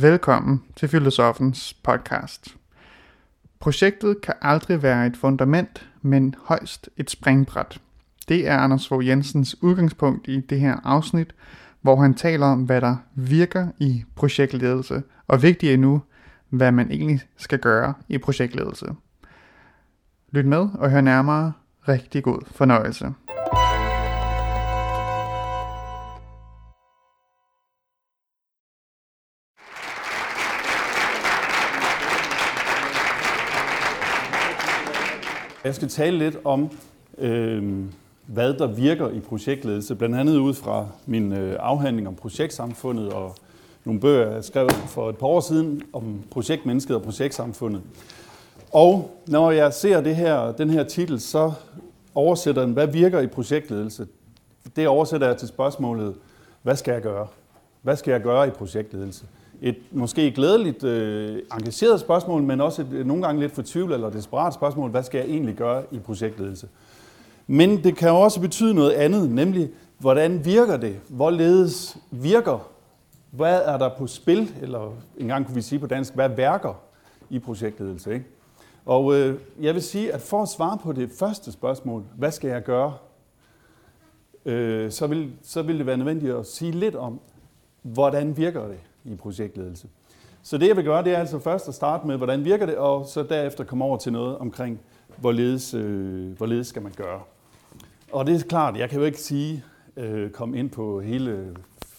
Velkommen til Filosofens podcast. Projektet kan aldrig være et fundament, men højst et springbræt. Det er Anders Fogh Jensens udgangspunkt i det her afsnit, hvor han taler om, hvad der virker i projektledelse, og vigtigere endnu, hvad man egentlig skal gøre i projektledelse. Lyt med og hør nærmere. Rigtig god fornøjelse. Jeg skal tale lidt om, øh, hvad der virker i projektledelse, blandt andet ud fra min øh, afhandling om projektsamfundet og nogle bøger, jeg skrev for et par år siden om projektmennesket og projektsamfundet. Og når jeg ser det her, den her titel, så oversætter den, hvad virker i projektledelse? Det oversætter jeg til spørgsmålet, hvad skal jeg gøre? Hvad skal jeg gøre i projektledelse? Et måske glædeligt øh, engageret spørgsmål, men også et, nogle gange lidt fortvivlet eller desperat spørgsmål, hvad skal jeg egentlig gøre i projektledelse? Men det kan jo også betyde noget andet, nemlig hvordan virker det? Hvorledes virker? Hvad er der på spil? Eller engang kunne vi sige på dansk, hvad værker i projektledelse? Ikke? Og øh, jeg vil sige, at for at svare på det første spørgsmål, hvad skal jeg gøre? Øh, så, vil, så vil det være nødvendigt at sige lidt om, hvordan virker det? I projektledelse. Så det jeg vil gøre, det er altså først at starte med, hvordan virker det, og så derefter komme over til noget omkring, hvorledes, øh, hvorledes skal man gøre. Og det er klart, jeg kan jo ikke sige, øh, komme ind på hele,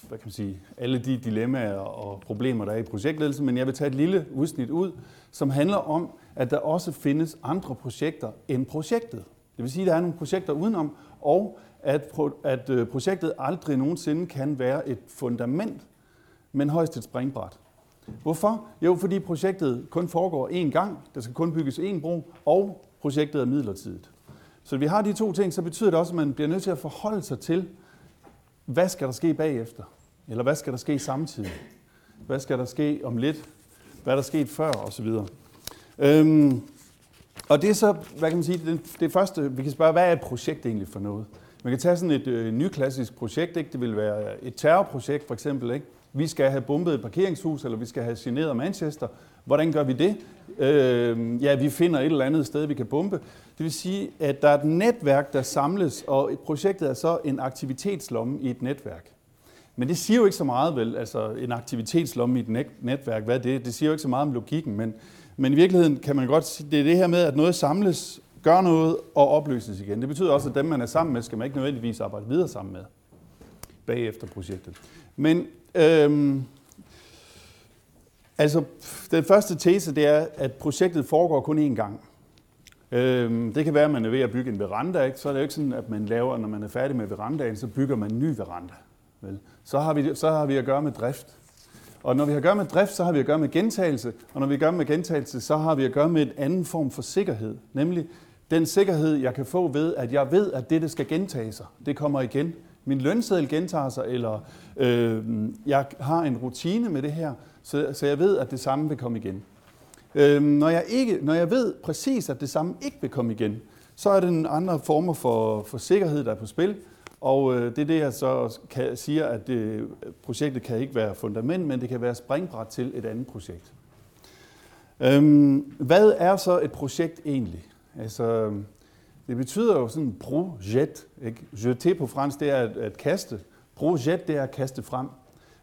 hvad kan man sige, alle de dilemmaer og problemer, der er i projektledelse, men jeg vil tage et lille udsnit ud, som handler om, at der også findes andre projekter end projektet. Det vil sige, at der er nogle projekter udenom, og at, pro, at øh, projektet aldrig nogensinde kan være et fundament men højst et springbræt. Hvorfor? Jo, fordi projektet kun foregår én gang, der skal kun bygges én bro, og projektet er midlertidigt. Så vi har de to ting, så betyder det også, at man bliver nødt til at forholde sig til, hvad skal der ske bagefter? Eller hvad skal der ske samtidig? Hvad skal der ske om lidt? Hvad er der sket før? Og så videre. Øhm, og det er så, hvad kan man sige, det, det første, vi kan spørge, hvad er et projekt egentlig for noget? Man kan tage sådan et øh, nyklassisk projekt, ikke? det vil være et terrorprojekt for eksempel, ikke? Vi skal have bombet et parkeringshus, eller vi skal have generet Manchester. Hvordan gør vi det? Øh, ja, vi finder et eller andet sted, vi kan bombe. Det vil sige, at der er et netværk, der samles, og projektet er så en aktivitetslomme i et netværk. Men det siger jo ikke så meget, vel, altså en aktivitetslomme i et netværk, hvad er det? Det siger jo ikke så meget om logikken, men, men i virkeligheden kan man godt sige, det er det her med, at noget samles, gør noget og opløses igen. Det betyder også, at dem, man er sammen med, skal man ikke nødvendigvis arbejde videre sammen med bagefter projektet. Men Øhm, altså, den første tese, det er, at projektet foregår kun én gang. Øhm, det kan være, at man er ved at bygge en veranda, ikke? så er det jo ikke sådan, at man laver, når man er færdig med verandaen, så bygger man en ny veranda. Vel? Så, har vi, så har vi at gøre med drift. Og når vi har at gøre med drift, så har vi at gøre med gentagelse. Og når vi gør med gentagelse, så har vi at gøre med en anden form for sikkerhed. Nemlig den sikkerhed, jeg kan få ved, at jeg ved, at det, det skal gentage sig, det kommer igen. Min lønseddel gentager sig, eller øh, jeg har en rutine med det her, så, så jeg ved, at det samme vil komme igen. Øh, når, jeg ikke, når jeg ved præcis, at det samme ikke vil komme igen, så er det en andre former for, for sikkerhed, der er på spil. Og øh, det er det, jeg så kan, siger, at det, projektet kan ikke være fundament, men det kan være springbræt til et andet projekt. Øhm, hvad er så et projekt egentlig? Altså, det betyder jo sådan projet. Ikke? Jeter på fransk, det er at, at kaste. Projet, det er at kaste frem.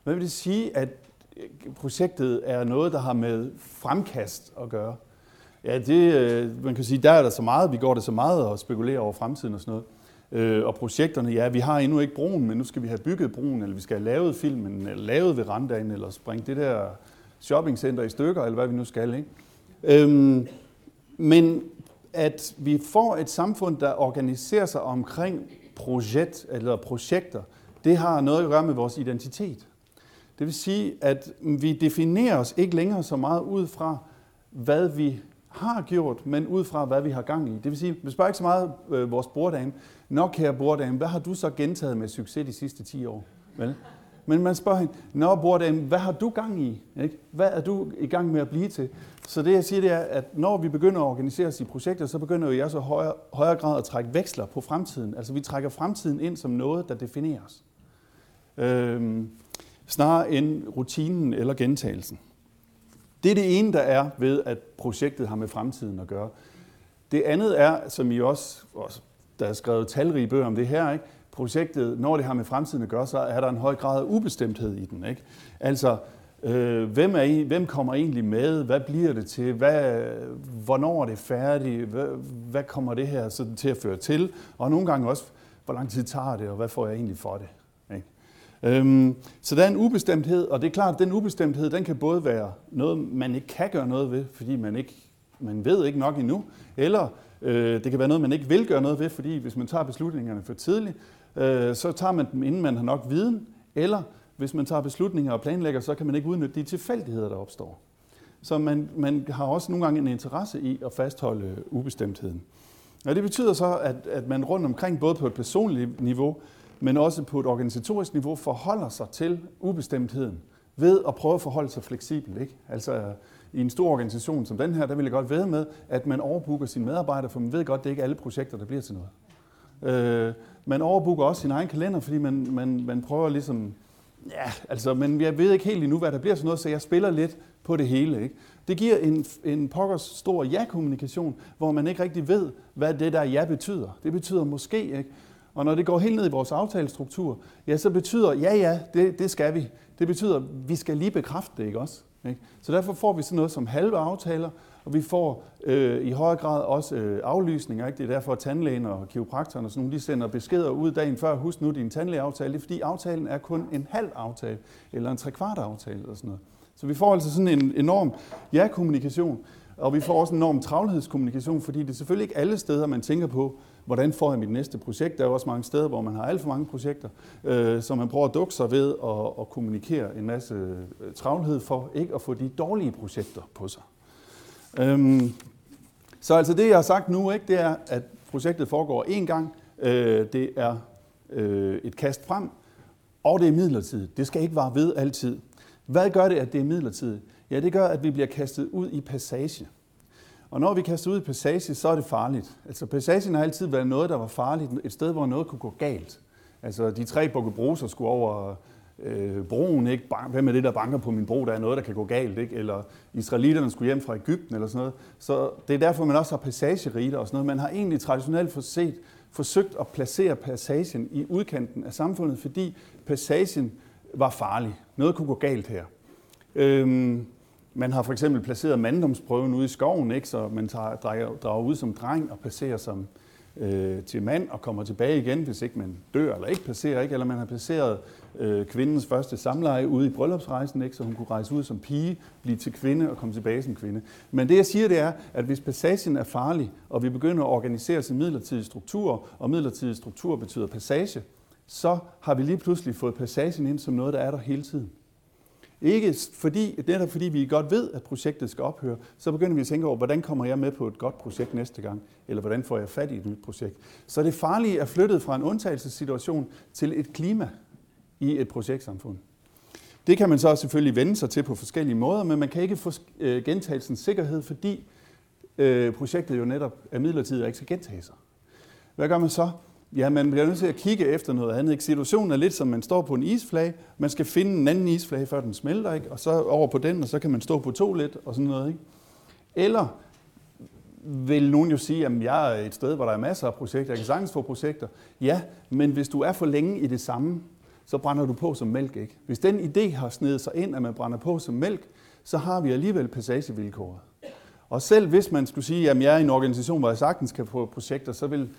Hvad vil det sige, at øh, projektet er noget, der har med fremkast at gøre? Ja, det, øh, man kan sige, der er der så meget, vi går det så meget og spekulerer over fremtiden og sådan noget. Øh, og projekterne, ja, vi har endnu ikke broen, men nu skal vi have bygget broen, eller vi skal have lavet filmen, eller lavet verandaen, eller springe det der shoppingcenter i stykker, eller hvad vi nu skal. Ikke? Øhm, men at vi får et samfund, der organiserer sig omkring projekt eller projekter, det har noget at gøre med vores identitet. Det vil sige, at vi definerer os ikke længere så meget ud fra, hvad vi har gjort, men ud fra, hvad vi har gang i. Det vil sige, vi spørger ikke så meget øh, vores borddame. Nok kære borddame, hvad har du så gentaget med succes de sidste 10 år? Vel? Men man spørger hende, nå borddame, hvad har du gang i? Ikke? Hvad er du i gang med at blive til? Så det jeg siger, det er, at når vi begynder at organisere os i projekter, så begynder vi også i højere, højere grad at trække veksler på fremtiden. Altså vi trækker fremtiden ind som noget, der definerer os. Øhm, snarere end rutinen eller gentagelsen. Det er det ene, der er ved, at projektet har med fremtiden at gøre. Det andet er, som I også, også der er skrevet talrige bøger om det her, ikke? Projektet, når det har med fremtiden at gøre, så er der en høj grad af ubestemthed i den. Ikke? Altså, øh, hvem, er I, hvem kommer egentlig med? Hvad bliver det til? Hvad, hvornår er det færdigt? Hvad, hvad kommer det her så til at føre til? Og nogle gange også, hvor lang tid tager det, og hvad får jeg egentlig for det? Ikke? Øhm, så der er en ubestemthed, og det er klart, at den ubestemthed, den kan både være noget, man ikke kan gøre noget ved, fordi man ikke man ved ikke nok endnu, eller øh, det kan være noget, man ikke vil gøre noget ved, fordi hvis man tager beslutningerne for tidligt, øh, så tager man dem, inden man har nok viden, eller hvis man tager beslutninger og planlægger, så kan man ikke udnytte de tilfældigheder, der opstår. Så man, man har også nogle gange en interesse i at fastholde øh, ubestemtheden. Og det betyder så, at, at man rundt omkring, både på et personligt niveau, men også på et organisatorisk niveau, forholder sig til ubestemtheden ved at prøve at forholde sig fleksibelt. Ikke? Altså i en stor organisation som den her, der vil jeg godt ved med, at man overbooker sine medarbejdere, for man ved godt, at det ikke er alle projekter, der bliver til noget. Øh, man overbooker også sin egen kalender, fordi man, man, man prøver ligesom, ja, altså, men jeg ved ikke helt endnu, hvad der bliver sådan noget, så jeg spiller lidt på det hele. Ikke? Det giver en, en pokkers stor ja-kommunikation, hvor man ikke rigtig ved, hvad det der ja betyder. Det betyder måske, ikke? Og når det går helt ned i vores aftalestruktur, ja, så betyder, ja, ja, det, det skal vi. Det betyder, vi skal lige bekræfte det, ikke også? Ikke? Så derfor får vi sådan noget som halve aftaler, og vi får øh, i højere grad også øh, aflysninger. Ikke? Det er derfor, at tandlægen og kiropraktoren og sådan nogle, de sender beskeder ud dagen før. Husk nu din tandlægeaftale. Det er fordi aftalen er kun en halv aftale, eller en trekvart aftale eller sådan noget. Så vi får altså sådan en enorm ja-kommunikation, og vi får også en enorm travlhedskommunikation, fordi det er selvfølgelig ikke alle steder, man tænker på, hvordan får jeg mit næste projekt. Der er også mange steder, hvor man har alt for mange projekter, øh, så man prøver at dukke sig ved at, at kommunikere en masse øh, travlhed for ikke at få de dårlige projekter på sig. Øhm, så altså det, jeg har sagt nu, ikke, det er, at projektet foregår én gang. Øh, det er øh, et kast frem, og det er midlertidigt. Det skal ikke vare ved altid. Hvad gør det, at det er midlertidigt? Ja, det gør, at vi bliver kastet ud i passage. Og når vi kaster ud i passage, så er det farligt. Altså passagen har altid været noget, der var farligt. Et sted, hvor noget kunne gå galt. Altså de tre bukkebruser skulle over øh, broen, ikke? Hvem er det, der banker på min bro? Der er noget, der kan gå galt, ikke? Eller israelitterne skulle hjem fra Ægypten, eller sådan noget. Så det er derfor, man også har passageriter og sådan noget. Man har egentlig traditionelt forset, forsøgt at placere passagen i udkanten af samfundet, fordi passagen var farlig. Noget kunne gå galt her. Øhm, man har for eksempel placeret manddomsprøven ude i skoven, ikke? så man tager, drager, drager ud som dreng og passerer som øh, til mand og kommer tilbage igen, hvis ikke man dør eller ikke passerer, ikke? eller man har placeret øh, kvindens første samleje ude i bryllupsrejsen, ikke? så hun kunne rejse ud som pige, blive til kvinde og komme tilbage som kvinde. Men det jeg siger, det er, at hvis passagen er farlig, og vi begynder at organisere sin midlertidige struktur, og midlertidige struktur betyder passage, så har vi lige pludselig fået passagen ind som noget, der er der hele tiden. Ikke fordi, netop fordi vi godt ved, at projektet skal ophøre, så begynder vi at tænke over, hvordan kommer jeg med på et godt projekt næste gang, eller hvordan får jeg fat i et nyt projekt. Så det farlige er flyttet fra en undtagelsessituation til et klima i et projektsamfund. Det kan man så selvfølgelig vende sig til på forskellige måder, men man kan ikke få øh, gentagelsens sikkerhed, fordi øh, projektet jo netop er midlertidigt og ikke skal gentage sig. Hvad gør man så? Ja, man bliver nødt til at kigge efter noget andet. Ikke? Situationen er lidt som, man står på en isflage. Man skal finde en anden isflage, før den smelter, ikke? og så over på den, og så kan man stå på to lidt, og sådan noget. Ikke? Eller vil nogen jo sige, at jeg er et sted, hvor der er masser af projekter. Jeg kan sagtens få projekter. Ja, men hvis du er for længe i det samme, så brænder du på som mælk. Ikke? Hvis den idé har snedet sig ind, at man brænder på som mælk, så har vi alligevel passagevilkåret. Og selv hvis man skulle sige, at jeg er i en organisation, hvor jeg sagtens kan få projekter, så vil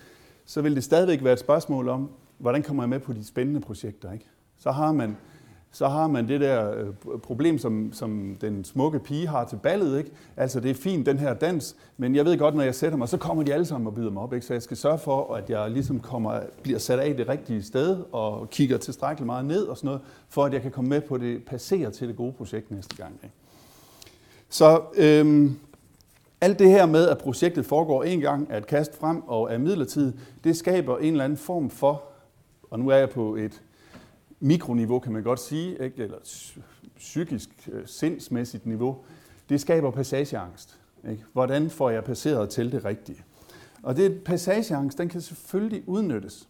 så vil det stadigvæk være et spørgsmål om, hvordan kommer jeg med på de spændende projekter. Ikke? Så, har man, så har man det der øh, problem, som, som den smukke pige har til ballet. Ikke? Altså det er fint, den her dans, men jeg ved godt, når jeg sætter mig, så kommer de alle sammen og byder mig op. Ikke? Så jeg skal sørge for, at jeg ligesom kommer, bliver sat af det rigtige sted og kigger tilstrækkeligt meget ned og sådan noget, for at jeg kan komme med på det, passere til det gode projekt næste gang. Ikke? Så øhm, alt det her med, at projektet foregår en gang, er et kast frem og er midlertidigt, det skaber en eller anden form for, og nu er jeg på et mikroniveau, kan man godt sige, ikke? eller psykisk, øh, sindsmæssigt niveau, det skaber passageangst. Ikke? Hvordan får jeg passeret til det rigtige? Og det passageangst, den kan selvfølgelig udnyttes.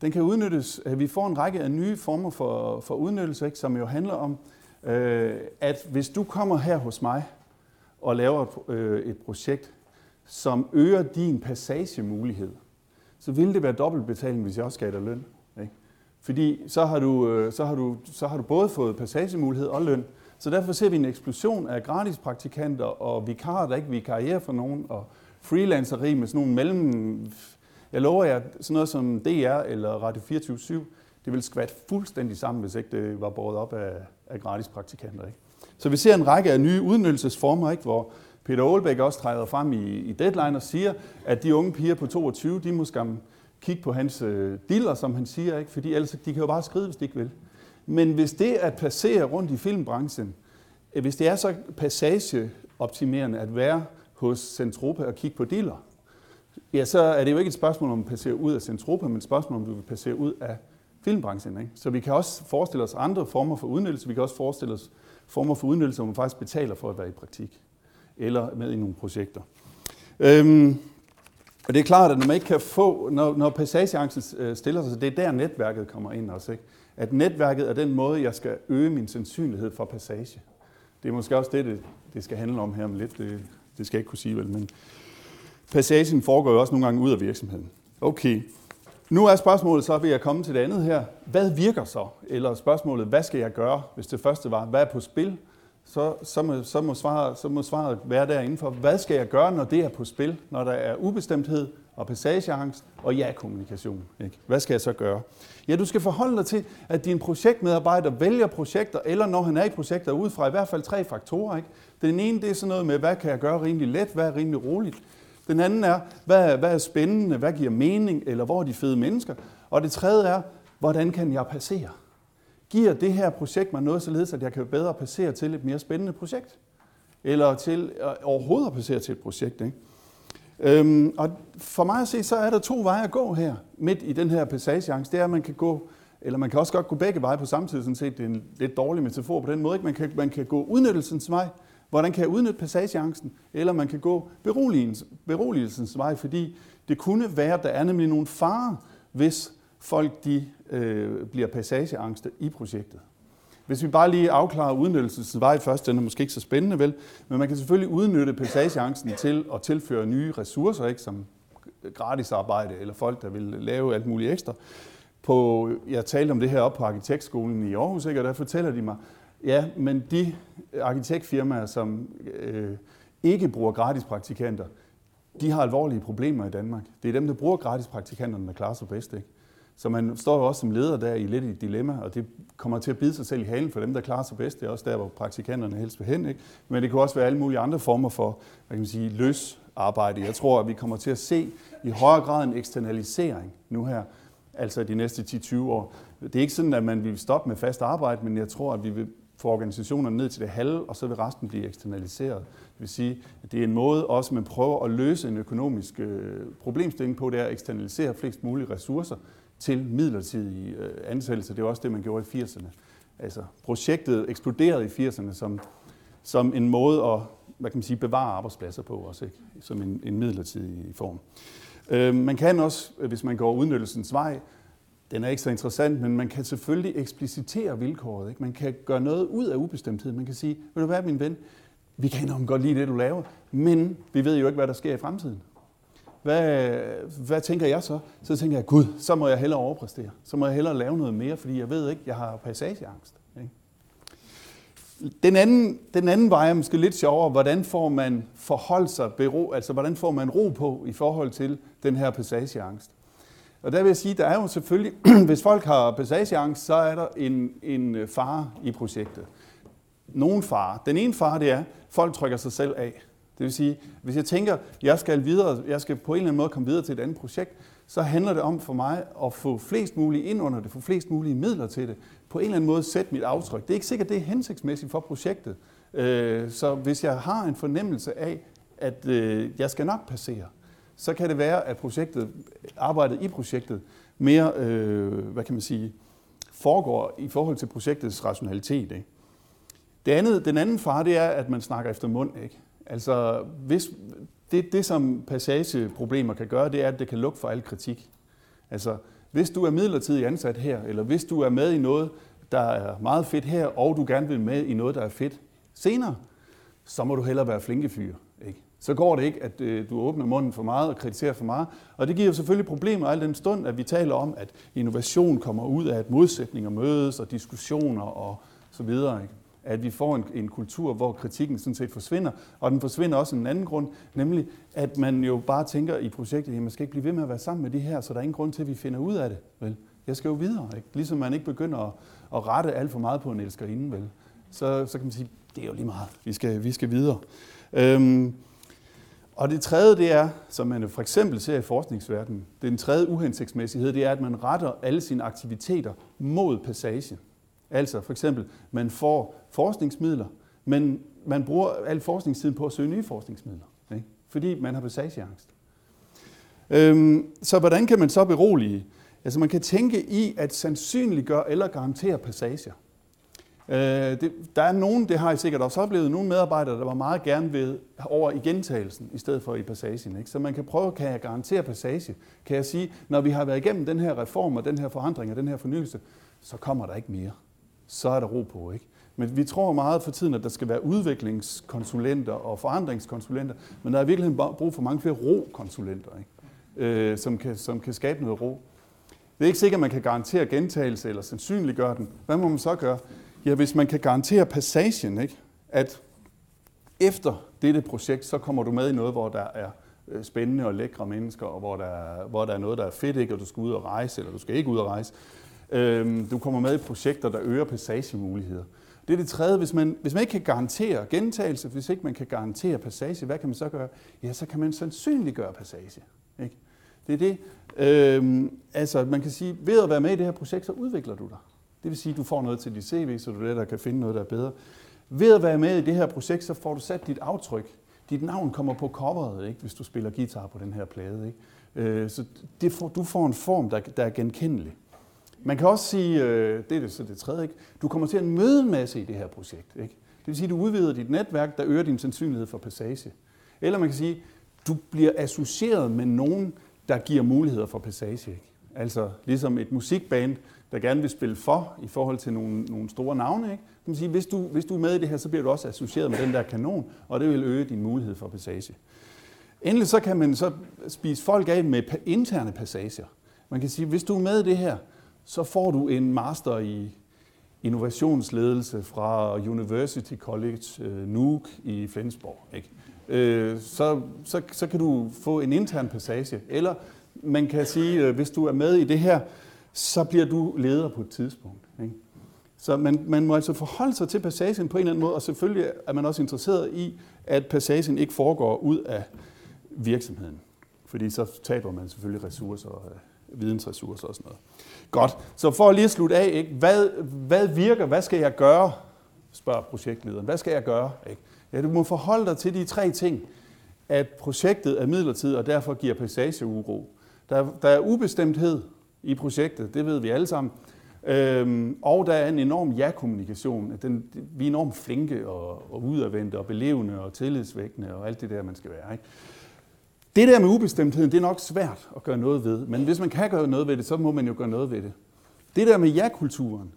Den kan udnyttes, vi får en række af nye former for, for udnyttelse, ikke? som jo handler om øh, at hvis du kommer her hos mig og laver et, øh, et projekt, som øger din passagemulighed, så vil det være dobbeltbetaling, hvis jeg også skal dig løn. Fordi så har, du, øh, så, har du, så har du både fået passagemulighed og løn. Så derfor ser vi en eksplosion af gratis praktikanter og vikarer, der ikke vil karriere for nogen, og freelanceri med sådan nogle mellem... Jeg lover jer, sådan noget som DR eller Radio 24 det ville skvat fuldstændig sammen, hvis ikke det var båret op af, af gratis praktikanter. Ikke? Så vi ser en række af nye udnyttelsesformer, ikke? hvor Peter Aalbæk også træder frem i, i Deadline og siger, at de unge piger på 22, de må skam kigge på hans øh, diller, som han siger, ikke? fordi ellers de kan jo bare skrive, hvis de ikke vil. Men hvis det at passere rundt i filmbranchen, øh, hvis det er så passageoptimerende at være hos Centropa og kigge på diller, ja, så er det jo ikke et spørgsmål om at passere ud af Centropa, men et spørgsmål om du vil passere ud af filmbranchen. Ikke? Så vi kan også forestille os andre former for udnyttelse. Vi kan også forestille os former for udnyttelse, hvor man faktisk betaler for at være i praktik eller med i nogle projekter. Øhm, og det er klart, at når man ikke kan få, når, når passageangsten øh, stiller sig, så det er der netværket kommer ind også. Ikke? At netværket er den måde, jeg skal øge min sandsynlighed for passage. Det er måske også det, det, det skal handle om her om lidt. Det, det skal jeg ikke kunne sige vel, men passagen foregår jo også nogle gange ud af virksomheden. Okay. Nu er spørgsmålet så, ved at komme til det andet her. Hvad virker så? Eller spørgsmålet, hvad skal jeg gøre, hvis det første var, hvad er på spil? Så, så, må, så, må svaret, så må svaret være derinde for, hvad skal jeg gøre, når det er på spil? Når der er ubestemthed og passageangst og ja-kommunikation. Ikke? Hvad skal jeg så gøre? Ja, du skal forholde dig til, at din projektmedarbejder vælger projekter, eller når han er i projekter, ud fra i hvert fald tre faktorer. Ikke? Den ene, det er sådan noget med, hvad kan jeg gøre rimelig let, hvad er rimelig roligt. Den anden er, hvad er, hvad er spændende, hvad giver mening, eller hvor er de fede mennesker? Og det tredje er, hvordan kan jeg passere? Giver det her projekt mig noget således, at jeg kan bedre passere til et mere spændende projekt? Eller til øh, overhovedet at passere til et projekt, ikke? Øhm, og for mig at se, så er der to veje at gå her, midt i den her passageangst. Det er, at man kan gå, eller man kan også godt gå begge veje på samme tid, sådan set. Det er en lidt dårlig metafor på den måde. Ikke? Man, kan, man kan gå udnyttelsens vej, Hvordan kan jeg udnytte passageangsten? Eller man kan gå beroligelsens vej, fordi det kunne være, at der er nemlig nogle farer, hvis folk de, øh, bliver passageangste i projektet. Hvis vi bare lige afklarer udnyttelsens vej først, den er måske ikke så spændende vel, men man kan selvfølgelig udnytte passageangsten til at tilføre nye ressourcer, ikke, som gratis arbejde eller folk, der vil lave alt muligt ekstra. På, jeg talte om det her op på Arkitektskolen i Aarhus, ikke, og der fortæller de mig, Ja, men de arkitektfirmaer, som øh, ikke bruger gratis praktikanter, de har alvorlige problemer i Danmark. Det er dem, der bruger gratis praktikanterne, der klarer sig bedst. Ikke? Så man står jo også som leder der i lidt i et dilemma, og det kommer til at bide sig selv i halen for dem, der klarer sig bedst. Det er også der, hvor praktikanterne helst vil hen. Ikke? Men det kan også være alle mulige andre former for hvad kan man sige, løs arbejde. Jeg tror, at vi kommer til at se i højere grad en eksternalisering nu her, altså de næste 10-20 år. Det er ikke sådan, at man vil stoppe med fast arbejde, men jeg tror, at vi vil få organisationerne ned til det halve, og så vil resten blive eksternaliseret. Det vil sige, at det er en måde også, man prøver at løse en økonomisk øh, problemstilling på, det er at eksternalisere flest mulige ressourcer til midlertidige ansættelse. ansættelser. Det er også det, man gjorde i 80'erne. Altså, projektet eksploderede i 80'erne som, som en måde at hvad kan man sige, bevare arbejdspladser på, også, ikke? som en, en midlertidig form. Øh, man kan også, hvis man går udnyttelsens vej, den er ikke så interessant, men man kan selvfølgelig eksplicitere vilkåret. Ikke? Man kan gøre noget ud af ubestemthed. Man kan sige, vil du være min ven? Vi kan enormt godt lide det, du laver, men vi ved jo ikke, hvad der sker i fremtiden. Hvad, hvad tænker jeg så? Så tænker jeg, gud, så må jeg hellere overpræstere. Så må jeg hellere lave noget mere, fordi jeg ved ikke, jeg har passageangst. Ikke? Den anden, den anden vej er måske lidt sjovere. Hvordan får man forhold sig bero, altså hvordan får man ro på i forhold til den her passageangst? Og der vil jeg sige, der er jo selvfølgelig, hvis folk har passageangst, så er der en, en øh, fare i projektet. Nogle fare. Den ene fare, det er, at folk trykker sig selv af. Det vil sige, hvis jeg tænker, jeg skal videre, jeg skal på en eller anden måde komme videre til et andet projekt, så handler det om for mig at få flest mulige ind under det, få flest mulige midler til det, på en eller anden måde sætte mit aftryk. Det er ikke sikkert, det er hensigtsmæssigt for projektet. Øh, så hvis jeg har en fornemmelse af, at øh, jeg skal nok passere, så kan det være, at projektet, arbejdet i projektet mere, øh, hvad kan man sige, foregår i forhold til projektets rationalitet. Ikke? Det andet, den anden far, det er, at man snakker efter mund. Ikke? Altså, hvis, det, det, som passageproblemer kan gøre, det er, at det kan lukke for al kritik. Altså, hvis du er midlertidig ansat her, eller hvis du er med i noget, der er meget fedt her, og du gerne vil med i noget, der er fedt senere, så må du hellere være flinke fyre. Ikke? Så går det ikke, at øh, du åbner munden for meget og kritiserer for meget. Og det giver jo selvfølgelig problemer al den stund, at vi taler om, at innovation kommer ud af, at modsætninger mødes og diskussioner og så videre. Ikke? At vi får en, en kultur, hvor kritikken sådan set forsvinder. Og den forsvinder også en anden grund, nemlig at man jo bare tænker i projektet, at man skal ikke blive ved med at være sammen med de her, så der er ingen grund til, at vi finder ud af det. Vel? Jeg skal jo videre. Ikke? Ligesom man ikke begynder at, at rette alt for meget på en elskerinde, vel? Så, så kan man sige, det er jo lige meget. Vi skal, vi skal videre. Øhm, og det tredje, det er, som man for eksempel ser i forskningsverdenen, den tredje uhensigtsmæssighed, det er, at man retter alle sine aktiviteter mod passagen. Altså for eksempel, man får forskningsmidler, men man bruger al forskningstiden på at søge nye forskningsmidler, ikke? fordi man har passageangst. Øhm, så hvordan kan man så berolige? Altså man kan tænke i at sandsynliggøre eller garantere passager. Øh, det, der er nogen, det har I sikkert også oplevet, nogle medarbejdere, der var meget gerne ved over i gentagelsen, i stedet for i passagen. Ikke? Så man kan prøve, kan jeg garantere passage? Kan jeg sige, når vi har været igennem den her reform og den her forandring og den her fornyelse, så kommer der ikke mere. Så er der ro på, ikke? Men vi tror meget for tiden, at der skal være udviklingskonsulenter og forandringskonsulenter, men der er virkelig brug for mange flere ro-konsulenter, ikke? Øh, som, kan, som kan skabe noget ro. Det er ikke sikkert, at man kan garantere gentagelse eller sandsynliggøre den. Hvad må man så gøre? Ja, hvis man kan garantere passagen, ikke? at efter dette projekt, så kommer du med i noget, hvor der er øh, spændende og lækre mennesker, og hvor der, er, hvor der er noget, der er fedt, ikke? og du skal ud og rejse, eller du skal ikke ud og rejse. Øhm, du kommer med i projekter, der øger passagemuligheder. Det er det tredje. Hvis man, hvis man ikke kan garantere gentagelse, hvis ikke man kan garantere passage, hvad kan man så gøre? Ja, så kan man sandsynliggøre passage. Ikke? Det er det. Øhm, altså, man kan sige, ved at være med i det her projekt, så udvikler du dig. Det vil sige, at du får noget til dit CV, så du der kan finde noget, der er bedre. Ved at være med i det her projekt, så får du sat dit aftryk. Dit navn kommer på coveret, ikke, hvis du spiller guitar på den her plade. Ikke? Øh, så det får, du får en form, der, der er genkendelig. Man kan også sige, øh, det er det, så det tredje, ikke? du kommer til at møde en masse i det her projekt. Ikke? Det vil sige, at du udvider dit netværk, der øger din sandsynlighed for passage. Eller man kan sige, du bliver associeret med nogen, der giver muligheder for passage. Ikke? Altså ligesom et musikband, der gerne vil spille for i forhold til nogle, nogle store navne. Ikke? Man sige, hvis, du, hvis du er med i det her, så bliver du også associeret med den der kanon, og det vil øge din mulighed for passage. Endelig så kan man så spise folk af med interne passager. Man kan sige, hvis du er med i det her, så får du en master i innovationsledelse fra University College uh, Nuuk i Flensborg. Ikke? Uh, så, så, så kan du få en intern passage, eller man kan sige, øh, hvis du er med i det her, så bliver du leder på et tidspunkt. Ikke? Så man, man må altså forholde sig til passagen på en eller anden måde, og selvfølgelig er man også interesseret i, at passagen ikke foregår ud af virksomheden. Fordi så taber man selvfølgelig ressourcer, og vidensressourcer og sådan noget. Godt, så for lige at slutte af, ikke? Hvad, hvad virker, hvad skal jeg gøre, spørger projektlederen. Hvad skal jeg gøre? Ikke? Ja, du må forholde dig til de tre ting. At projektet er midlertidigt, og derfor giver passageuro. Der, der er ubestemthed, i projektet, det ved vi alle sammen. Øhm, og der er en enorm ja-kommunikation. Den, vi er enormt flinke og, og udadvendte og belevende og tillidsvækkende og alt det der, man skal være. Ikke? Det der med ubestemtheden, det er nok svært at gøre noget ved. Men hvis man kan gøre noget ved det, så må man jo gøre noget ved det. Det der med ja-kulturen,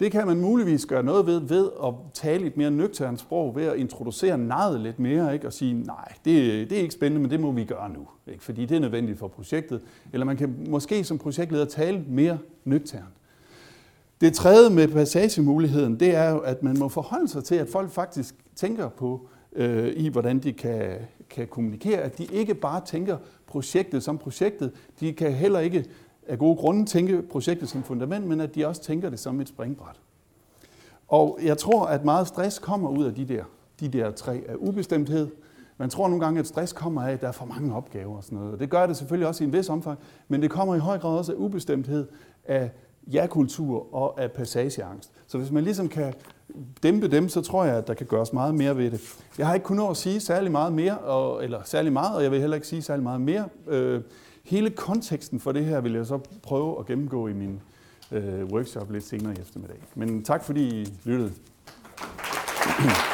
det kan man muligvis gøre noget ved, ved at tale lidt mere nøgternt sprog, ved at introducere nejet lidt mere, ikke? og sige, nej, det, det er ikke spændende, men det må vi gøre nu, ikke? fordi det er nødvendigt for projektet. Eller man kan måske som projektleder tale mere nøgternt. Det tredje med passagemuligheden, det er jo, at man må forholde sig til, at folk faktisk tænker på, øh, i hvordan de kan, kan kommunikere, at de ikke bare tænker projektet som projektet, de kan heller ikke af gode grunde tænke projektet som fundament, men at de også tænker det som et springbræt. Og jeg tror, at meget stress kommer ud af de der, de der tre af ubestemthed. Man tror nogle gange, at stress kommer af, at der er for mange opgaver og sådan noget. Det gør det selvfølgelig også i en vis omfang, men det kommer i høj grad også af ubestemthed, af ja-kultur og af passageangst. Så hvis man ligesom kan dæmpe dem, så tror jeg, at der kan gøres meget mere ved det. Jeg har ikke kunnet at sige særlig meget mere, og, eller særlig meget, og jeg vil heller ikke sige særlig meget mere. Øh, Hele konteksten for det her vil jeg så prøve at gennemgå i min øh, workshop lidt senere i eftermiddag. Men tak fordi I lyttede.